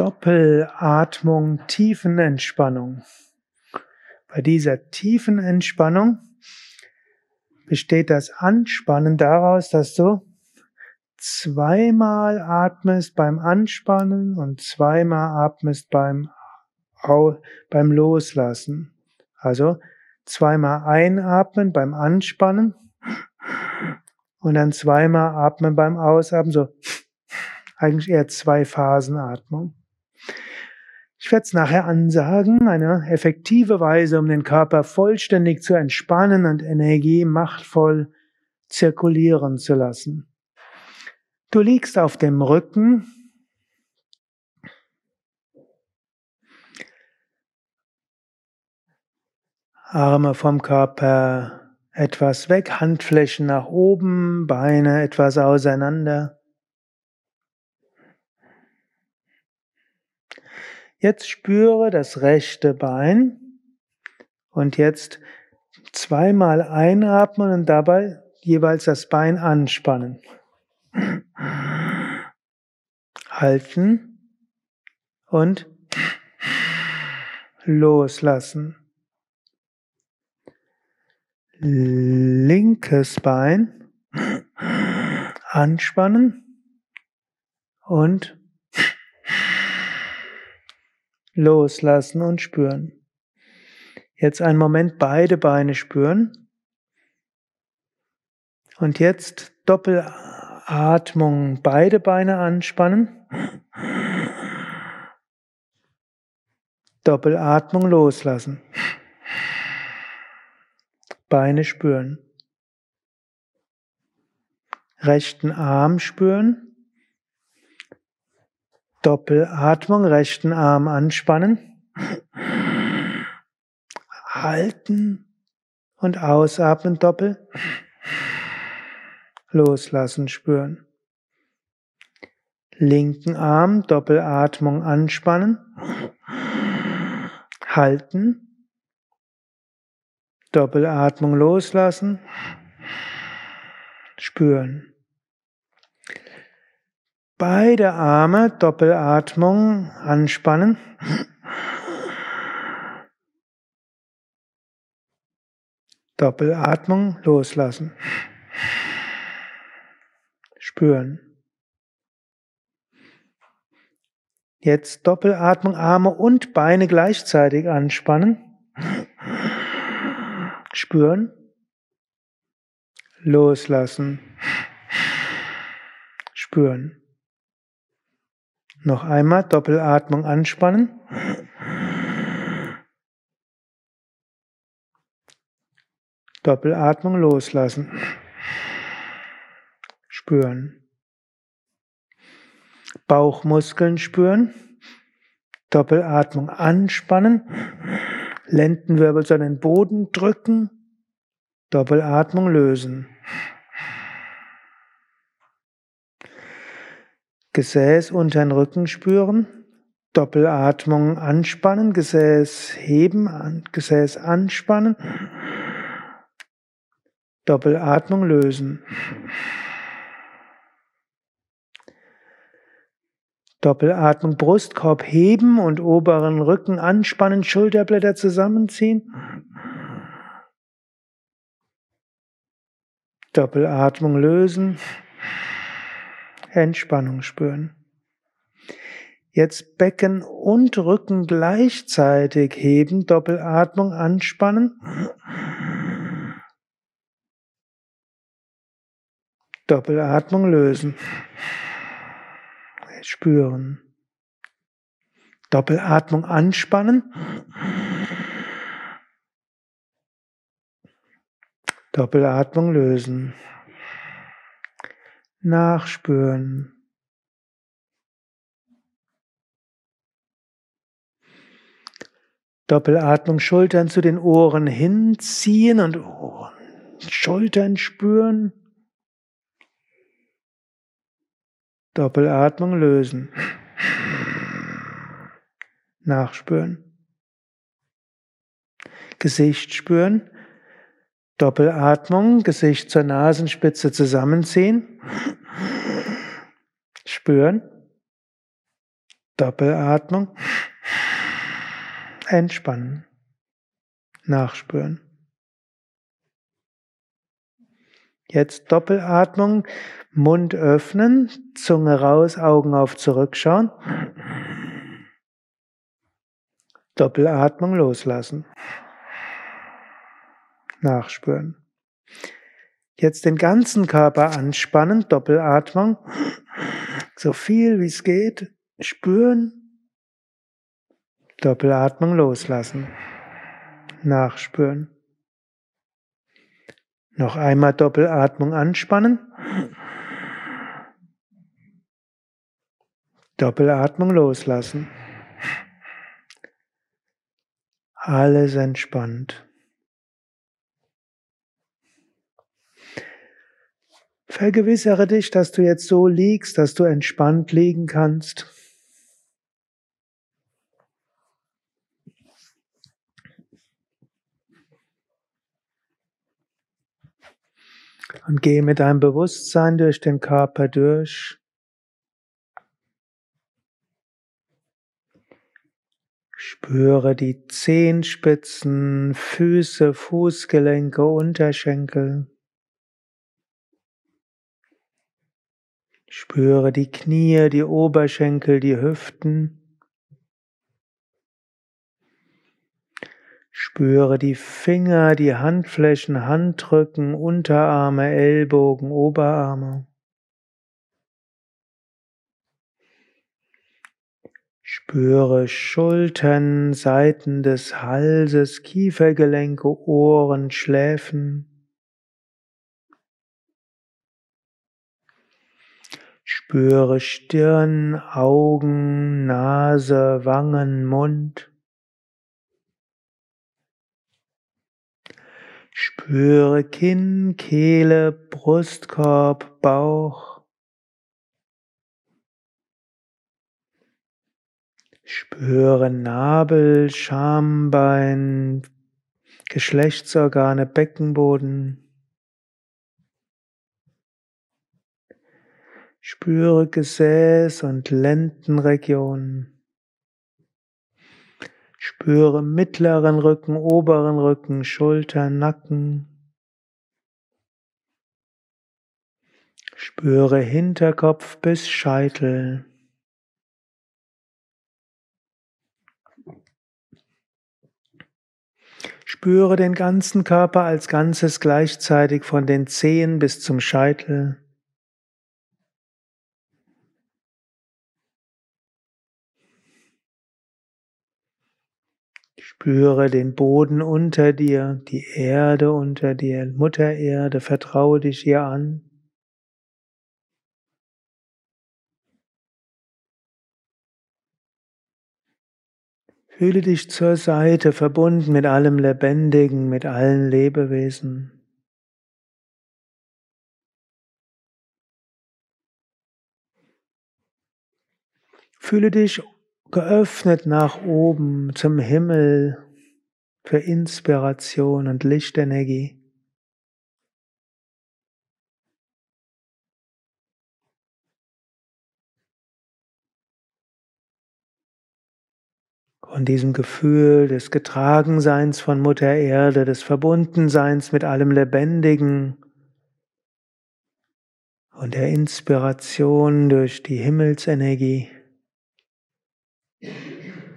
Doppelatmung, Tiefenentspannung. Bei dieser tiefen Entspannung besteht das Anspannen daraus, dass du zweimal atmest beim Anspannen und zweimal atmest beim, beim Loslassen. Also zweimal einatmen beim Anspannen und dann zweimal atmen beim Ausatmen, so eigentlich eher zwei Phasenatmung. Ich werde es nachher ansagen, eine effektive Weise, um den Körper vollständig zu entspannen und Energie machtvoll zirkulieren zu lassen. Du liegst auf dem Rücken. Arme vom Körper etwas weg, Handflächen nach oben, Beine etwas auseinander. Jetzt spüre das rechte Bein und jetzt zweimal einatmen und dabei jeweils das Bein anspannen. Halten und loslassen. Linkes Bein anspannen und loslassen und spüren. Jetzt einen Moment beide Beine spüren. Und jetzt Doppelatmung, beide Beine anspannen. Doppelatmung loslassen. Beine spüren. Rechten Arm spüren. Doppelatmung, rechten Arm anspannen. Halten und ausatmen doppel. Loslassen spüren. Linken Arm, Doppelatmung anspannen. Halten. Doppelatmung loslassen. Spüren. Beide Arme, Doppelatmung, anspannen. Doppelatmung, loslassen. Spüren. Jetzt Doppelatmung, Arme und Beine gleichzeitig anspannen. Spüren. Loslassen. Spüren. Noch einmal Doppelatmung anspannen. Doppelatmung loslassen. Spüren. Bauchmuskeln spüren. Doppelatmung anspannen. Lendenwirbel an den Boden drücken. Doppelatmung lösen. Gesäß unter den Rücken spüren, Doppelatmung anspannen, Gesäß heben, Gesäß anspannen, Doppelatmung lösen. Doppelatmung, Brustkorb heben und oberen Rücken anspannen, Schulterblätter zusammenziehen. Doppelatmung lösen. Entspannung spüren. Jetzt Becken und Rücken gleichzeitig heben, Doppelatmung anspannen. Doppelatmung lösen. Spüren. Doppelatmung anspannen. Doppelatmung lösen nachspüren. Doppelatmung, Schultern zu den Ohren hinziehen und Ohren, Schultern spüren. Doppelatmung lösen. Nachspüren. Gesicht spüren. Doppelatmung, Gesicht zur Nasenspitze zusammenziehen. Spüren. Doppelatmung. Entspannen. Nachspüren. Jetzt Doppelatmung, Mund öffnen, Zunge raus, Augen auf zurückschauen. Doppelatmung loslassen. Nachspüren. Jetzt den ganzen Körper anspannen, Doppelatmung. So viel wie es geht, spüren. Doppelatmung loslassen. Nachspüren. Noch einmal Doppelatmung anspannen. Doppelatmung loslassen. Alles entspannt. Vergewissere dich, dass du jetzt so liegst, dass du entspannt liegen kannst. Und gehe mit deinem Bewusstsein durch den Körper durch. Spüre die Zehenspitzen, Füße, Fußgelenke, Unterschenkel. Spüre die Knie, die Oberschenkel, die Hüften. Spüre die Finger, die Handflächen, Handrücken, Unterarme, Ellbogen, Oberarme. Spüre Schultern, Seiten des Halses, Kiefergelenke, Ohren, Schläfen. Spüre Stirn, Augen, Nase, Wangen, Mund. Spüre Kinn, Kehle, Brustkorb, Bauch. Spüre Nabel, Schambein, Geschlechtsorgane, Beckenboden. Spüre Gesäß und Lendenregion. Spüre mittleren Rücken, oberen Rücken, Schultern, Nacken. Spüre Hinterkopf bis Scheitel. Spüre den ganzen Körper als Ganzes gleichzeitig von den Zehen bis zum Scheitel. Spüre den Boden unter dir, die Erde unter dir, Mutter Erde, vertraue dich ihr an. Fühle dich zur Seite, verbunden mit allem Lebendigen, mit allen Lebewesen. Fühle dich geöffnet nach oben zum Himmel für Inspiration und Lichtenergie. Und diesem Gefühl des Getragenseins von Mutter Erde, des Verbundenseins mit allem Lebendigen und der Inspiration durch die Himmelsenergie.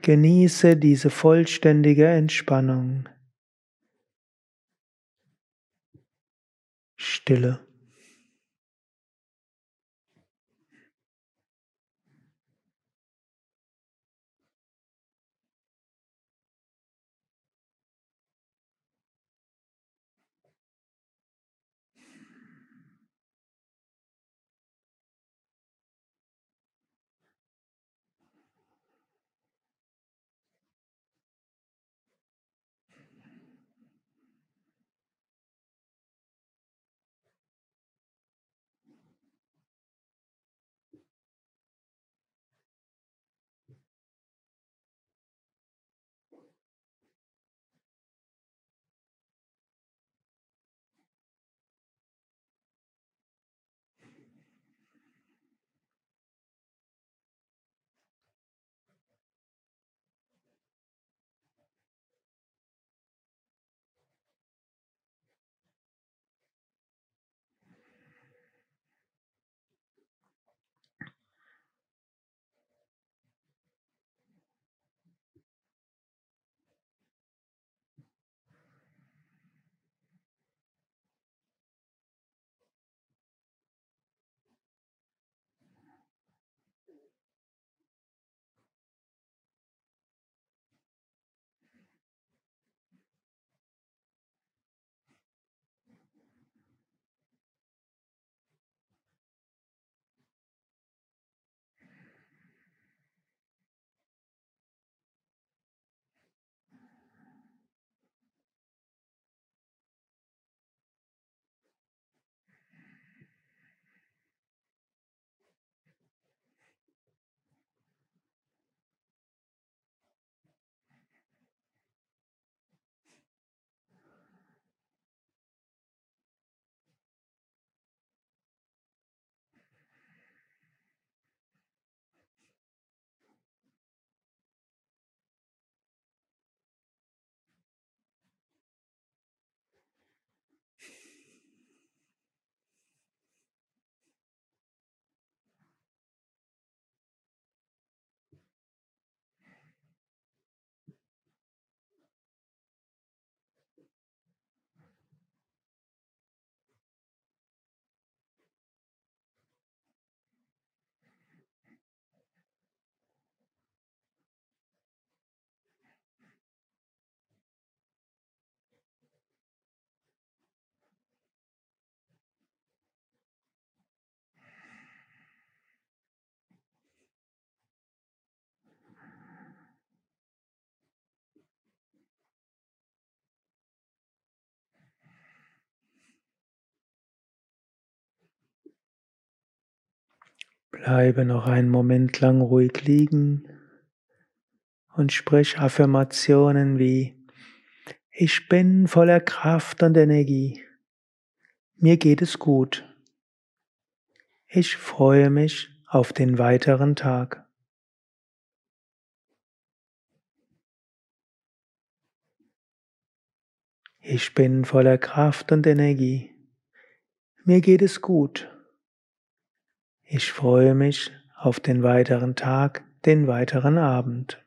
Genieße diese vollständige Entspannung. Stille. Bleibe noch einen Moment lang ruhig liegen und sprich Affirmationen wie Ich bin voller Kraft und Energie. Mir geht es gut. Ich freue mich auf den weiteren Tag. Ich bin voller Kraft und Energie. Mir geht es gut. Ich freue mich auf den weiteren Tag, den weiteren Abend.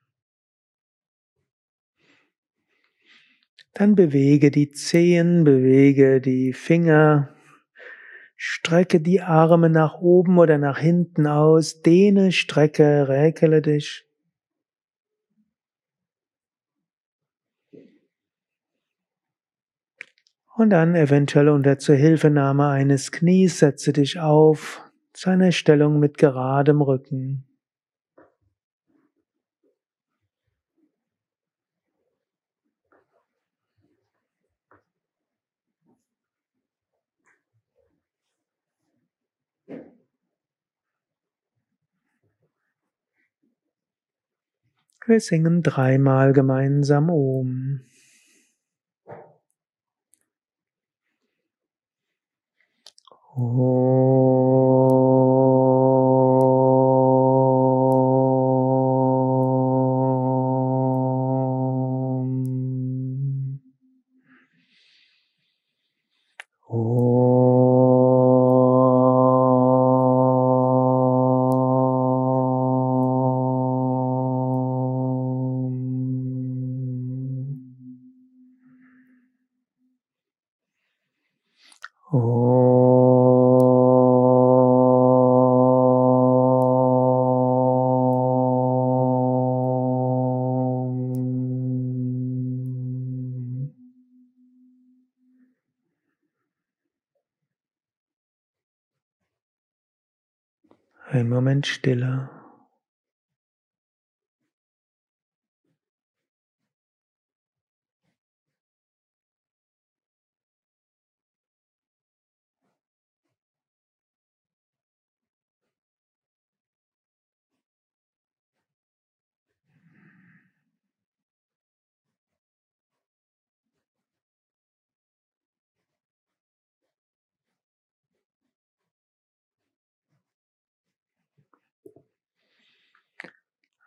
Dann bewege die Zehen, bewege die Finger, Strecke die Arme nach oben oder nach hinten aus, dehne, strecke, räkele dich. Und dann eventuell unter Zuhilfenahme eines Knies setze dich auf zu einer Stellung mit geradem Rücken. Wir singen dreimal gemeinsam Om. Ein Moment Stille.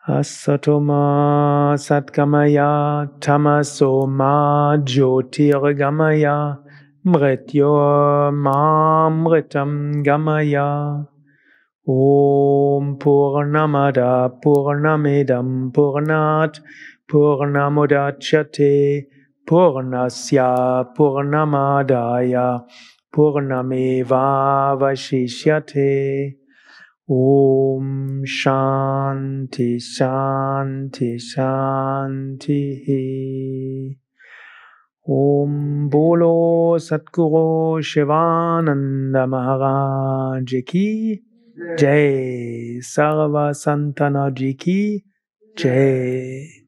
Asatoma Satgamaya Tamasoma Jyotirgamaya Mrityo Mamritam Gamaya. Om Purnamada Purnamidam Purnat Purnamudachyate Purnasya Purnamadaya Purnameva Vashishyate Om Shanti Shanti Shanti Om Bolo Satguru Shivananda Maharaj Ki. Jai Sarva Santana Ki. Jai